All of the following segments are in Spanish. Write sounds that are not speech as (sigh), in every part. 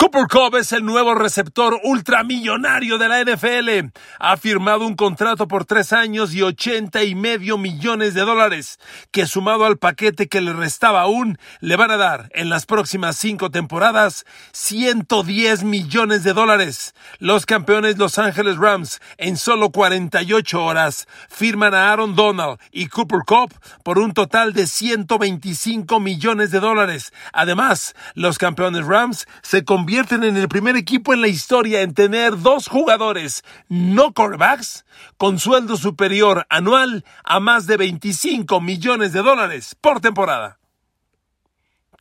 Cooper Cup es el nuevo receptor ultramillonario de la NFL. Ha firmado un contrato por tres años y ochenta y medio millones de dólares, que sumado al paquete que le restaba aún, le van a dar en las próximas cinco temporadas 110 millones de dólares. Los campeones Los Ángeles Rams en solo 48 horas firman a Aaron Donald y Cooper Cup por un total de 125 millones de dólares. Además, los campeones Rams se convierten en el primer equipo en la historia en tener dos jugadores no quarterbacks con sueldo superior anual a más de 25 millones de dólares por temporada.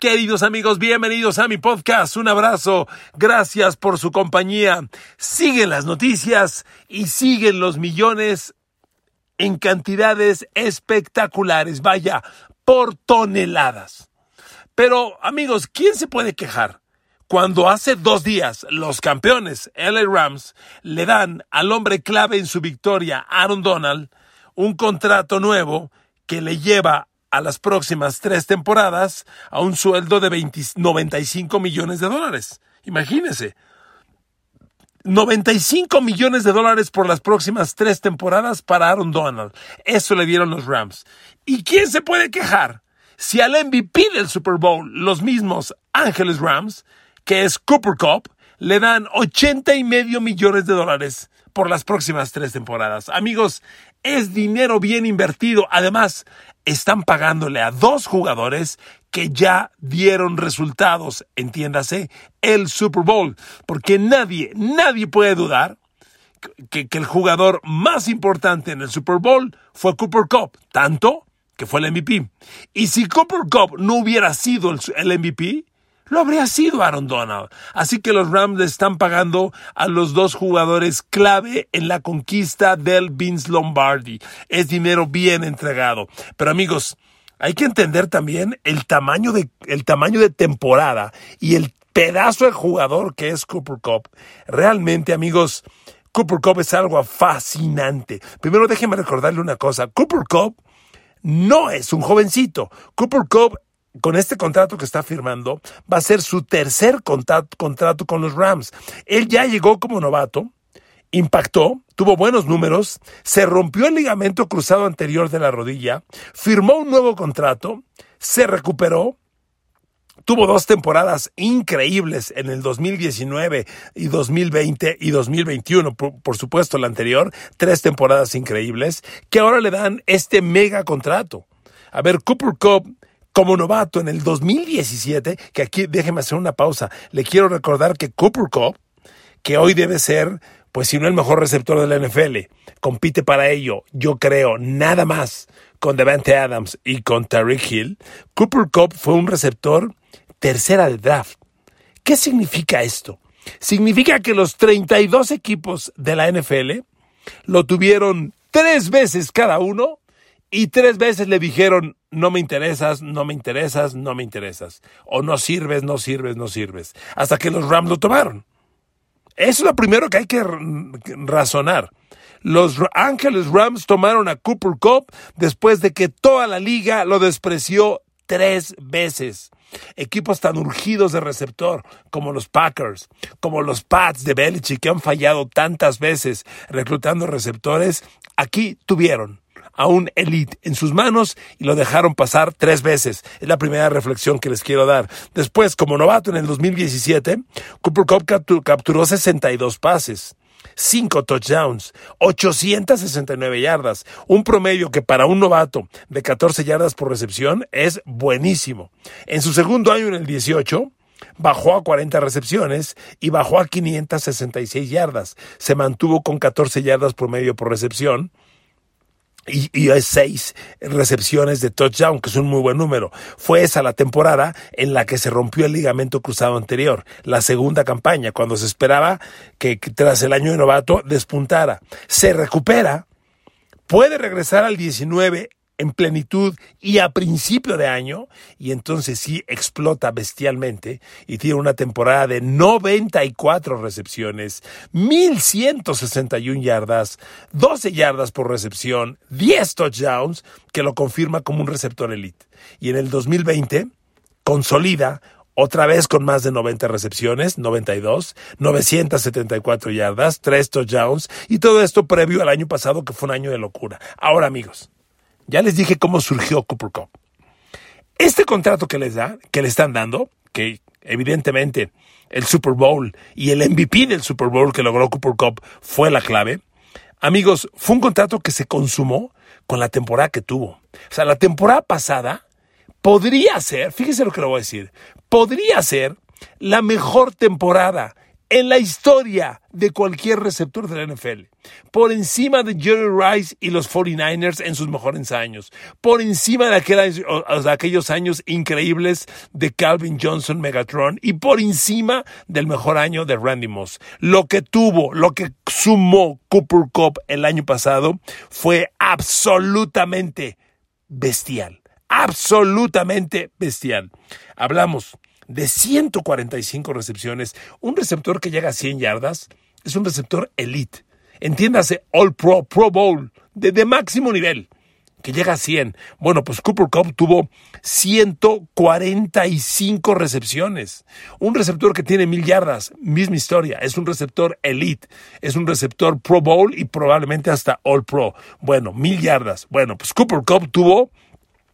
Queridos amigos, bienvenidos a mi podcast. Un abrazo. Gracias por su compañía. Siguen las noticias y siguen los millones en cantidades espectaculares. Vaya, por toneladas. Pero amigos, ¿quién se puede quejar? Cuando hace dos días los campeones LA Rams le dan al hombre clave en su victoria, Aaron Donald, un contrato nuevo que le lleva a las próximas tres temporadas a un sueldo de 95 millones de dólares. Imagínense. 95 millones de dólares por las próximas tres temporadas para Aaron Donald. Eso le dieron los Rams. ¿Y quién se puede quejar? Si al MVP del Super Bowl, los mismos Ángeles Rams, que es Cooper Cup, le dan 80 y medio millones de dólares por las próximas tres temporadas. Amigos, es dinero bien invertido. Además, están pagándole a dos jugadores que ya dieron resultados, entiéndase, el Super Bowl. Porque nadie, nadie puede dudar que, que el jugador más importante en el Super Bowl fue Cooper Cup. Tanto que fue el MVP. Y si Cooper Cup no hubiera sido el, el MVP, lo habría sido Aaron Donald. Así que los Rams le están pagando a los dos jugadores clave en la conquista del Vince Lombardi. Es dinero bien entregado. Pero amigos, hay que entender también el tamaño de, el tamaño de temporada y el pedazo de jugador que es Cooper Cup. Realmente, amigos, Cooper Cup es algo fascinante. Primero déjenme recordarle una cosa. Cooper Cup no es un jovencito. Cooper Cup con este contrato que está firmando, va a ser su tercer contrato, con los Rams. Él ya llegó como novato, impactó, tuvo buenos números, se rompió el ligamento cruzado anterior de la rodilla, firmó un nuevo contrato, se recuperó, tuvo dos temporadas increíbles en el 2019 y 2020 y 2021, por, supuesto la anterior, tres temporadas increíbles, que ahora le dan este mega contrato. A ver, Cooper Cup como novato en el 2017, que aquí déjeme hacer una pausa, le quiero recordar que Cooper Cup, que hoy debe ser, pues si no el mejor receptor de la NFL, compite para ello, yo creo, nada más con Devante Adams y con Tariq Hill, Cooper Cup fue un receptor tercera de draft. ¿Qué significa esto? Significa que los 32 equipos de la NFL lo tuvieron tres veces cada uno y tres veces le dijeron, no me interesas, no me interesas, no me interesas. O no sirves, no sirves, no sirves. Hasta que los Rams lo tomaron. Eso es lo primero que hay que razonar. Los Ángeles Rams tomaron a Cooper Cup después de que toda la liga lo despreció tres veces. Equipos tan urgidos de receptor como los Packers, como los Pats de Belichick que han fallado tantas veces reclutando receptores, aquí tuvieron a un elite en sus manos y lo dejaron pasar tres veces. Es la primera reflexión que les quiero dar. Después, como novato en el 2017, Cooper Cup capturó 62 pases. 5 touchdowns, 869 yardas, un promedio que para un novato de 14 yardas por recepción es buenísimo. En su segundo año en el 18, bajó a 40 recepciones y bajó a 566 yardas. Se mantuvo con 14 yardas promedio por recepción y, y seis recepciones de touchdown, que es un muy buen número. Fue esa la temporada en la que se rompió el ligamento cruzado anterior, la segunda campaña, cuando se esperaba que tras el año de novato despuntara. Se recupera, puede regresar al 19 en plenitud y a principio de año, y entonces sí explota bestialmente y tiene una temporada de 94 recepciones, 1161 yardas, 12 yardas por recepción, 10 touchdowns, que lo confirma como un receptor elite. Y en el 2020 consolida otra vez con más de 90 recepciones, 92, 974 yardas, 3 touchdowns y todo esto previo al año pasado que fue un año de locura. Ahora amigos, ya les dije cómo surgió Cooper Cup. Este contrato que les da, que le están dando, que evidentemente el Super Bowl y el MVP del Super Bowl que logró Cooper Cup fue la clave. Amigos, fue un contrato que se consumó con la temporada que tuvo. O sea, la temporada pasada podría ser, fíjese lo que le voy a decir, podría ser la mejor temporada en la historia de cualquier receptor de la NFL. Por encima de Jerry Rice y los 49ers en sus mejores años. Por encima de, aquellos años increíbles de Calvin Johnson Megatron. Y por encima del mejor año de Randy Moss. Lo que tuvo, lo que sumó Cooper Cup el año pasado fue absolutamente bestial. Absolutamente bestial. Hablamos de 145 recepciones, un receptor que llega a 100 yardas, es un receptor elite. Entiéndase, All Pro, Pro Bowl, de, máximo nivel, que llega a 100. Bueno, pues Cooper Cup tuvo 145 recepciones. Un receptor que tiene mil yardas, misma historia. Es un receptor elite, es un receptor Pro Bowl y probablemente hasta All Pro. Bueno, mil yardas. Bueno, pues Cooper Cup tuvo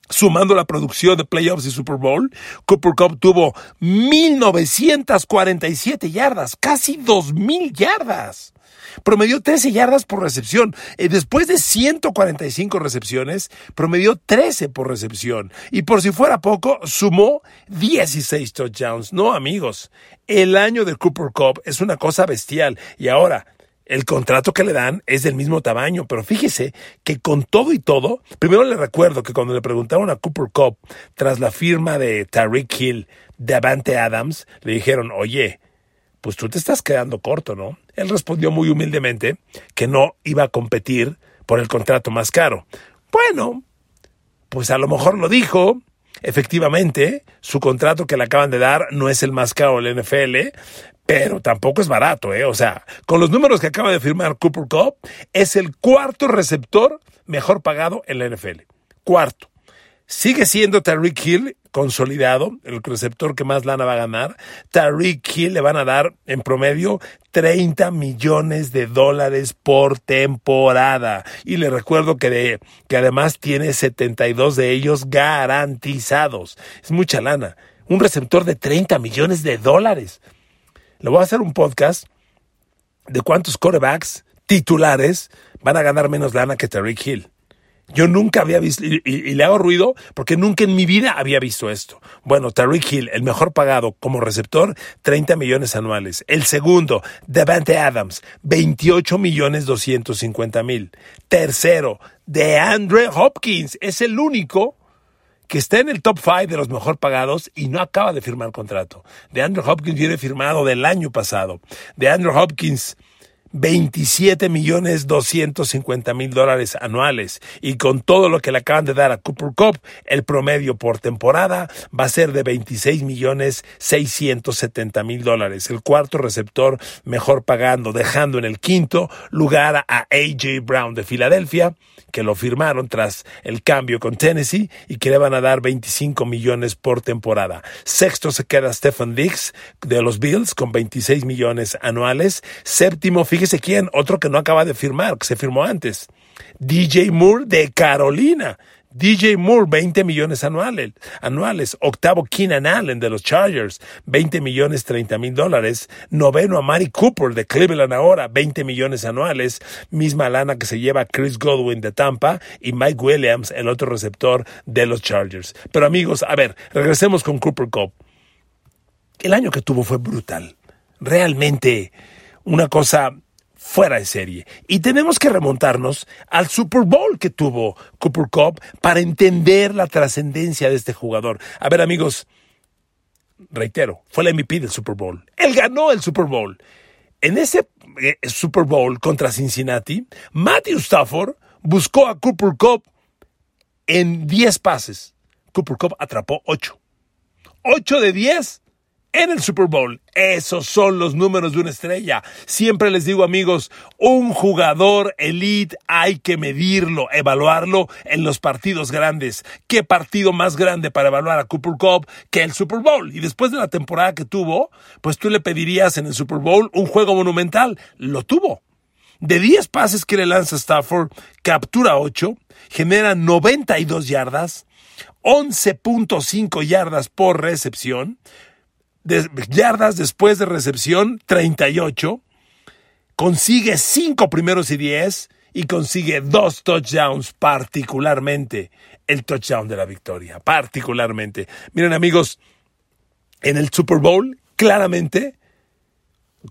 Sumando la producción de playoffs y Super Bowl, Cooper Cup tuvo 1947 yardas, casi 2000 yardas. Promedió 13 yardas por recepción. Y después de 145 recepciones, promedió 13 por recepción. Y por si fuera poco, sumó 16 touchdowns. No, amigos. El año de Cooper Cup es una cosa bestial. Y ahora, el contrato que le dan es del mismo tamaño, pero fíjese que con todo y todo, primero le recuerdo que cuando le preguntaron a Cooper Cup tras la firma de Tariq Hill de Avante Adams, le dijeron, oye, pues tú te estás quedando corto, ¿no? Él respondió muy humildemente que no iba a competir por el contrato más caro. Bueno, pues a lo mejor lo dijo, Efectivamente, su contrato que le acaban de dar no es el más caro del NFL, pero tampoco es barato, ¿eh? O sea, con los números que acaba de firmar Cooper Cup, es el cuarto receptor mejor pagado en la NFL. Cuarto. Sigue siendo Tariq Hill consolidado, el receptor que más lana va a ganar. Tariq Hill le van a dar en promedio 30 millones de dólares por temporada. Y le recuerdo que, de, que además tiene 72 de ellos garantizados. Es mucha lana. Un receptor de 30 millones de dólares. Le voy a hacer un podcast de cuántos quarterbacks titulares van a ganar menos lana que Tariq Hill. Yo nunca había visto, y, le hago ruido porque nunca en mi vida había visto esto. Bueno, Tariq Hill, el mejor pagado como receptor, 30 millones anuales. El segundo, Devante Adams, 28 millones 250 mil. Tercero, DeAndre Hopkins, es el único que está en el top 5 de los mejor pagados y no acaba de firmar contrato. De Andrew Hopkins viene firmado del año pasado. De Andrew Hopkins 27 millones 250 mil dólares anuales. Y con todo lo que le acaban de dar a Cooper Cup, el promedio por temporada va a ser de 26 millones 670 mil dólares. El cuarto receptor mejor pagando, dejando en el quinto lugar a AJ Brown de Filadelfia, que lo firmaron tras el cambio con Tennessee y que le van a dar 25 millones por temporada. Sexto se queda Stephen Diggs de los Bills con 26 millones anuales. Séptimo, fíjate fíjese quién, otro que no acaba de firmar, que se firmó antes. DJ Moore de Carolina. DJ Moore, 20 millones anuales. anuales. Octavo, Keenan Allen de los Chargers, 20 millones 30 mil dólares. Noveno, Amari Cooper de Cleveland ahora, 20 millones anuales. Misma lana que se lleva Chris Godwin de Tampa y Mike Williams, el otro receptor de los Chargers. Pero amigos, a ver, regresemos con Cooper Cup. El año que tuvo fue brutal. Realmente una cosa fuera de serie. Y tenemos que remontarnos al Super Bowl que tuvo Cooper Cup para entender la trascendencia de este jugador. A ver amigos, reitero, fue el MVP del Super Bowl. Él ganó el Super Bowl. En ese eh, Super Bowl contra Cincinnati, Matthew Stafford buscó a Cooper Cup en 10 pases. Cooper Cup atrapó 8. 8 de 10 en el Super Bowl. Esos son los números de una estrella. Siempre les digo amigos, un jugador elite hay que medirlo, evaluarlo en los partidos grandes. ¿Qué partido más grande para evaluar a Cooper Cup que el Super Bowl? Y después de la temporada que tuvo, pues tú le pedirías en el Super Bowl un juego monumental. Lo tuvo. De 10 pases que le lanza Stafford, captura 8, genera 92 yardas, 11.5 yardas por recepción, yardas después de recepción, 38. Consigue 5 primeros y 10 y consigue dos touchdowns, particularmente el touchdown de la victoria, particularmente. Miren amigos, en el Super Bowl, claramente,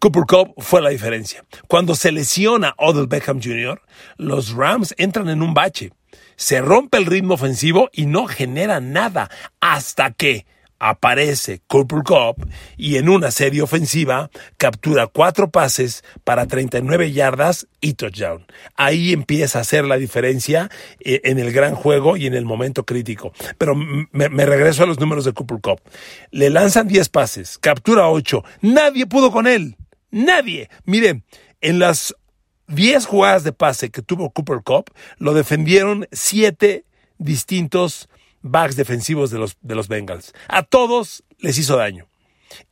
Cooper Cup fue la diferencia. Cuando se lesiona Odell Beckham Jr., los Rams entran en un bache. Se rompe el ritmo ofensivo y no genera nada hasta que aparece Cooper Cup y en una serie ofensiva captura cuatro pases para 39 yardas y touchdown. Ahí empieza a hacer la diferencia eh, en el gran juego y en el momento crítico. Pero me, regreso a los números de Cooper Cup. Le lanzan 10 pases, captura 8. Nadie pudo con él. Nadie. Mire, en las 10 jugadas de pase que tuvo Cooper Cup, lo defendieron 7 distintos backs defensivos de los, de los Bengals. A todos les hizo daño.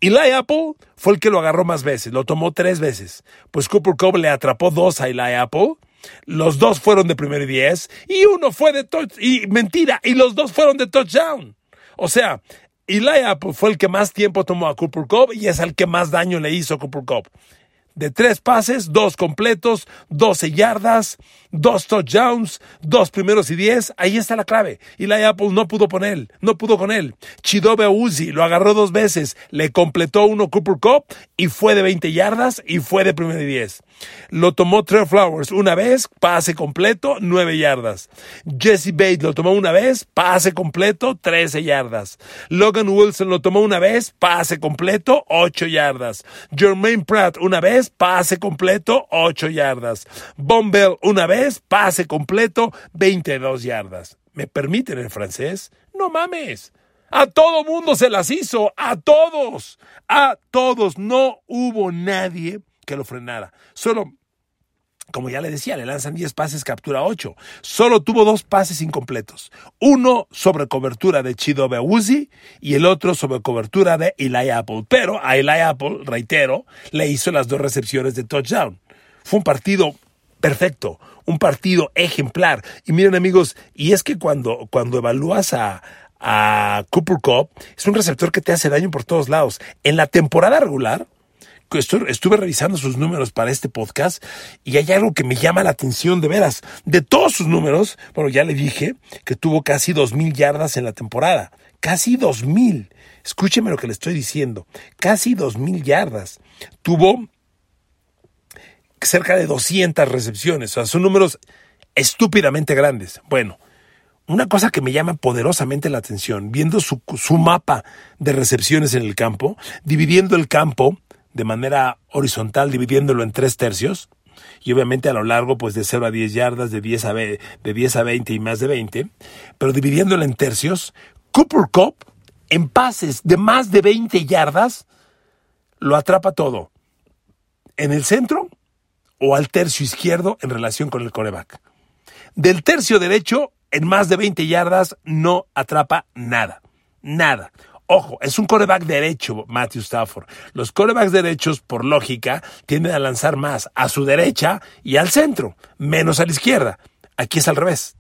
Eli Apple fue el que lo agarró más veces, lo tomó tres veces. Pues Cooper Cup le atrapó dos a Eli Apple. Los dos fueron de primer y diez y uno fue de touch y mentira, y los dos fueron de touchdown. O sea, Eli Apple fue el que más tiempo tomó a Cooper Cup y es el que más daño le hizo a Cooper Cup de tres pases, dos completos, 12 yardas, dos touchdowns, dos primeros y diez. Ahí está la clave. Y la Apple no pudo poner, no pudo con él. Chidobe Uzi lo agarró dos veces, le completó uno Cooper Cup y fue de 20 yardas y fue de primero y diez. Lo tomó Trey Flowers una vez, pase completo, 9 yardas. Jesse Bates lo tomó una vez, pase completo, 13 yardas. Logan Wilson lo tomó una vez, pase completo, 8 yardas. Jermaine Pratt una vez, pase completo, 8 yardas. Bombell una vez, pase completo, 22 yardas. ¿Me permiten el francés? No mames. A todo mundo se las hizo, a todos, a todos. No hubo nadie lo frenara. Solo, como ya le decía, le lanzan 10 pases, captura 8. Solo tuvo dos pases incompletos. Uno sobre cobertura de Chido Uzi y el otro sobre cobertura de Eli Apple. Pero a Eli Apple, reitero, le hizo las dos recepciones de touchdown. Fue un partido perfecto, un partido ejemplar. Y miren amigos, y es que cuando, cuando evalúas a, a Cooper Cup, es un receptor que te hace daño por todos lados. En la temporada regular, estuve revisando sus números para este podcast y hay algo que me llama la atención de veras. De todos sus números, bueno, ya le dije que tuvo casi dos mil yardas en la temporada. Casi dos mil. Escúcheme lo que le estoy diciendo. Casi dos mil yardas. Tuvo cerca de 200 recepciones. O sea, son números estúpidamente grandes. Bueno, una cosa que me llama poderosamente la atención, viendo su mapa de recepciones en el campo, dividiendo el campo de manera horizontal, dividiéndolo en tres tercios, y obviamente a lo largo, pues de 0 a 10 yardas, de 10 a, de 10 a 20 y más de 20, pero dividiéndolo en tercios, Cooper Cup, en pases de más de 20 yardas, lo atrapa todo. En el centro o al tercio izquierdo en relación con el coreback. Del tercio derecho, en más de 20 yardas, no atrapa nada. Nada. Ojo, es un coreback derecho, Matthew Stafford. Los corebacks derechos, por lógica, tienden a lanzar más a su derecha y al centro, menos a la izquierda. Aquí es al revés.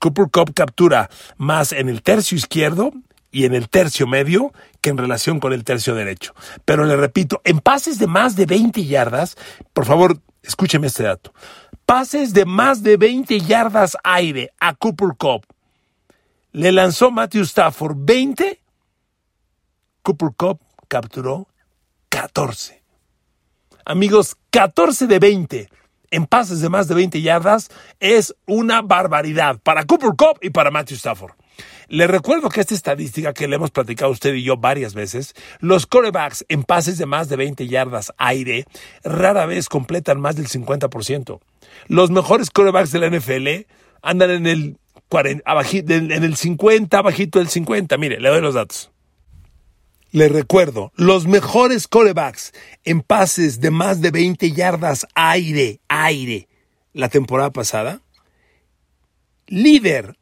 Cooper Cup captura más en el tercio izquierdo y en el tercio medio que en relación con el tercio derecho. Pero le repito, en pases de más de 20 yardas, por favor, escúcheme este dato. Pases de más de 20 yardas aire a Cooper Cup. Le lanzó Matthew Stafford 20 Cooper Cup capturó 14. Amigos, 14 de 20 en pases de más de 20 yardas es una barbaridad para Cooper Cup y para Matthew Stafford. Le recuerdo que esta estadística que le hemos platicado usted y yo varias veces, los corebacks en pases de más de 20 yardas aire rara vez completan más del 50%. Los mejores corebacks de la NFL andan en el, 40, en el 50, bajito del 50. Mire, le doy los datos. Les recuerdo, los mejores corebacks en pases de más de 20 yardas aire, aire, la temporada pasada. Líder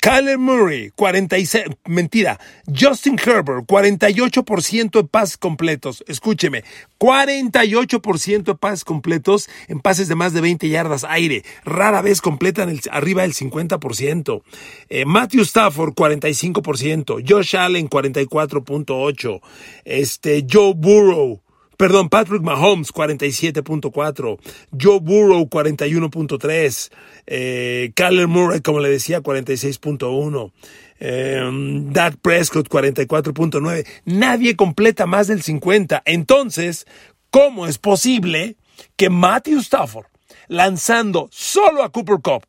Kyler Murray, 46, mentira, Justin Herbert, 48% en pases completos. Escúcheme, 48% de pases completos en pases de más de 20 yardas aire. Rara vez completan el, arriba del 50%. Eh, Matthew Stafford, 45%. Josh Allen, 44.8%. Este, Joe Burrow, Perdón, Patrick Mahomes 47.4, Joe Burrow 41.3, eh, Kyler Murray, como le decía, 46.1. Eh, Dak Prescott 44.9. Nadie completa más del 50. Entonces, ¿cómo es posible que Matthew Stafford, lanzando solo a Cooper Cup,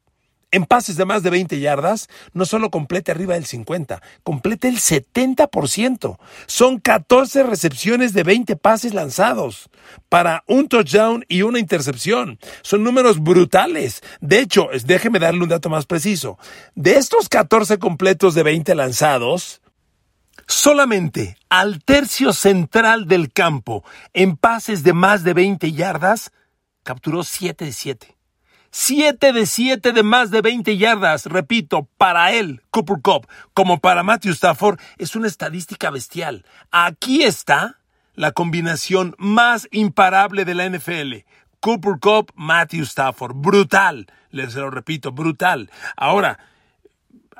en pases de más de 20 yardas, no solo complete arriba del 50, complete el 70%. Son 14 recepciones de 20 pases lanzados para un touchdown y una intercepción. Son números brutales. De hecho, déjeme darle un dato más preciso. De estos 14 completos de 20 lanzados, solamente al tercio central del campo, en pases de más de 20 yardas, capturó 7 de 7. 7 de 7 de más de 20 yardas, repito, para él, Cooper Cup, como para Matthew Stafford, es una estadística bestial. Aquí está la combinación más imparable de la NFL. Cooper Cup, Matthew Stafford. Brutal. Les lo repito, brutal. Ahora,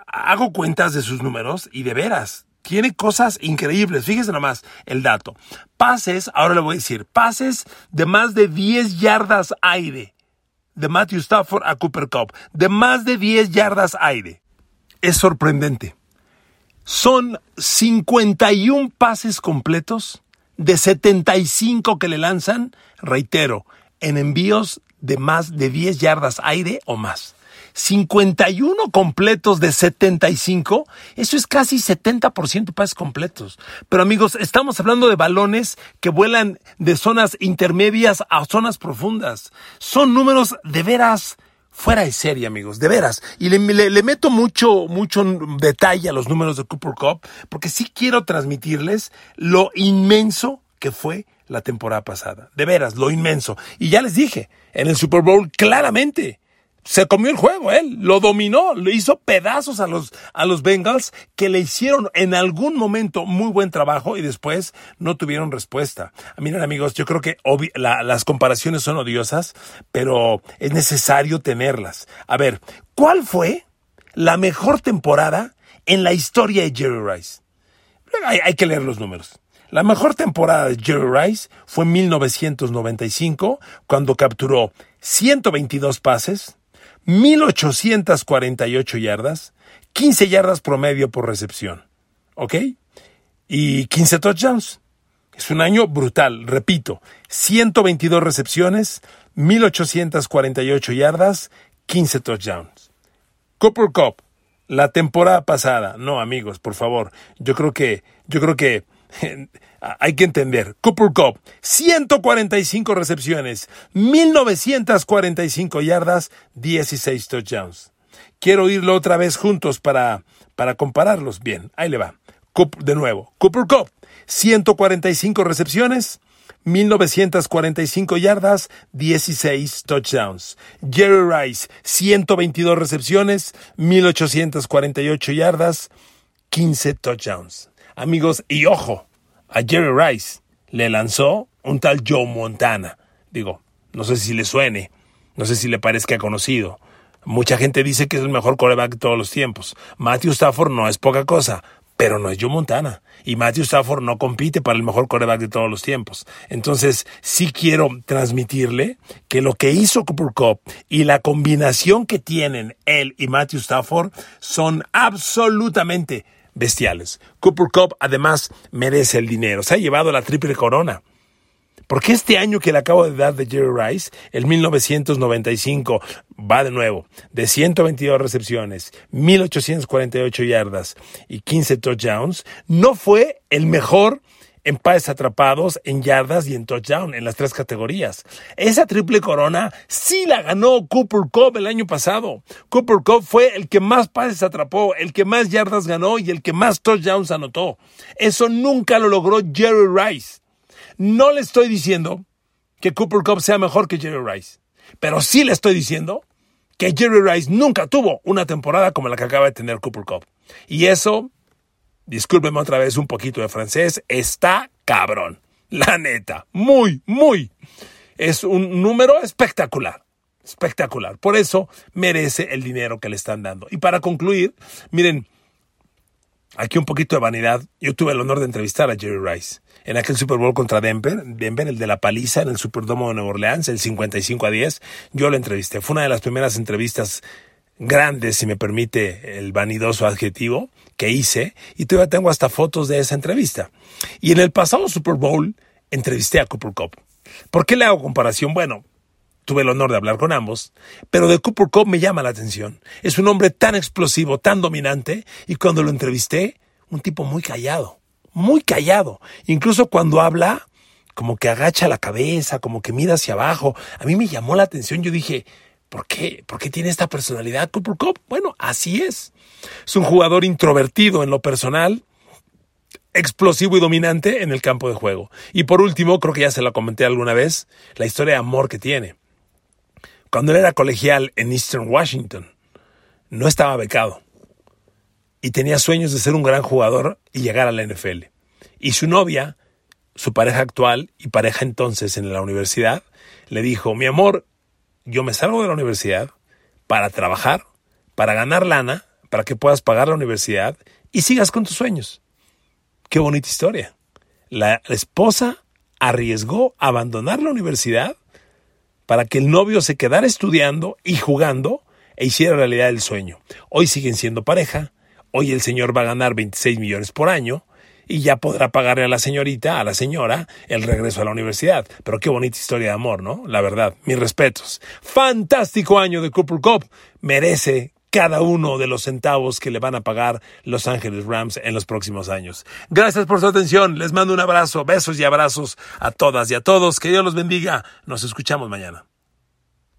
hago cuentas de sus números y de veras, tiene cosas increíbles. Fíjese nomás el dato. Pases, ahora le voy a decir, pases de más de 10 yardas aire de Matthew Stafford a Cooper Cup, de más de 10 yardas aire. Es sorprendente. Son 51 pases completos de 75 que le lanzan, reitero, en envíos de más de 10 yardas aire o más. 51 completos de 75, eso es casi 70% pases completos. Pero amigos, estamos hablando de balones que vuelan de zonas intermedias a zonas profundas. Son números de veras fuera de serie, amigos, de veras. Y le, meto mucho, mucho detalle a los números de Cooper Cup, porque sí quiero transmitirles lo inmenso que fue la temporada pasada. De veras, lo inmenso. Y ya les dije, en el Super Bowl claramente se comió el juego, él lo dominó, le hizo pedazos a los, a los Bengals que le hicieron en algún momento muy buen trabajo y después no tuvieron respuesta. Miren amigos, yo creo que las comparaciones son odiosas, pero es necesario tenerlas. A ver, ¿cuál fue la mejor temporada en la historia de Jerry Rice? Hay, hay que leer los números. La mejor temporada de Jerry Rice fue en 1995, cuando capturó 122 pases, 1848 yardas, 15 yardas promedio por recepción. ¿Ok? Y 15 touchdowns. Es un año brutal, repito, 122 recepciones, 1848 yardas, 15 touchdowns. Cooper Cup, la temporada pasada, no amigos, por favor, yo creo que, yo creo que (laughs) hay que entender, Cooper Cup, 145 recepciones, 1945 yardas, 16 touchdowns. Quiero oírlo otra vez juntos para, para compararlos. Bien, ahí le va. de nuevo, Cooper Cup, 145 recepciones, 1945 yardas, 16 touchdowns. Jerry Rice, 122 recepciones, 1848 yardas, 15 touchdowns. Amigos, y ojo, a Jerry Rice le lanzó un tal Joe Montana. Digo, no sé si le suene, no sé si le parezca conocido. Mucha gente dice que es el mejor coreback de todos los tiempos. Matthew Stafford no es poca cosa, pero no es Joe Montana. Y Matthew Stafford no compite para el mejor coreback de todos los tiempos. Entonces, sí quiero transmitirle que lo que hizo Cooper Cup y la combinación que tienen él y Matthew Stafford son absolutamente bestiales. Cooper Cup además merece el dinero. Se ha llevado la triple corona. Porque este año que le acabo de dar de Jerry Rice, el 1995, va de nuevo, de 122 recepciones, 1848 yardas y 15 touchdowns, no fue el mejor en pases atrapados, en yardas y en touchdown, en las tres categorías. Esa triple corona sí la ganó Cooper Cup el año pasado. Cooper Cup fue el que más pases atrapó, el que más yardas ganó y el que más touchdowns anotó. Eso nunca lo logró Jerry Rice. No le estoy diciendo que Cooper Cup sea mejor que Jerry Rice, pero sí le estoy diciendo que Jerry Rice nunca tuvo una temporada como la que acaba de tener Cooper Cup. Y eso discúlpeme otra vez un poquito de francés, está cabrón. La neta, muy, muy. Es un número espectacular. Espectacular. Por eso merece el dinero que le están dando. Y para concluir, miren, aquí un poquito de vanidad. Yo tuve el honor de entrevistar a Jerry Rice en aquel Super Bowl contra Denver, Denver, el de la paliza en el Superdomo de Nueva Orleans, el 55 a 10. Yo lo entrevisté. Fue una de las primeras entrevistas grandes, si me permite el vanidoso adjetivo, que hice y todavía tengo hasta fotos de esa entrevista. Y en el pasado Super Bowl entrevisté a Cooper Cup. ¿Por qué le hago comparación? Bueno, tuve el honor de hablar con ambos, pero de Cooper Cup me llama la atención. Es un hombre tan explosivo, tan dominante, y cuando lo entrevisté, un tipo muy callado, muy callado. Incluso cuando habla, como que agacha la cabeza, como que mira hacia abajo. A mí me llamó la atención, yo dije, ¿Por qué? ¿Por qué tiene esta personalidad Cooper Cup? Bueno, así es. Es un jugador introvertido en lo personal, explosivo y dominante en el campo de juego. Y por último, creo que ya se lo comenté alguna vez, la historia de amor que tiene. Cuando él era colegial en Eastern Washington, no estaba becado y tenía sueños de ser un gran jugador y llegar a la NFL. Y su novia, su pareja actual y pareja entonces en la universidad, le dijo, mi amor, yo me salgo de la universidad para trabajar, para ganar lana, para que puedas pagar la universidad y sigas con tus sueños. Qué bonita historia. La esposa arriesgó abandonar la universidad para que el novio se quedara estudiando y jugando e hiciera realidad el sueño. Hoy siguen siendo pareja, hoy el señor va a ganar 26 millones por año, y ya podrá pagarle a la señorita, a la señora, el regreso a la universidad. Pero qué bonita historia de amor, ¿no? La verdad, mis respetos. Fantástico año de Cooper Cup. Merece cada uno de los centavos que le van a pagar Los Ángeles Rams en los próximos años. Gracias por su atención. Les mando un abrazo, besos y abrazos a todas y a todos. Que Dios los bendiga. Nos escuchamos mañana.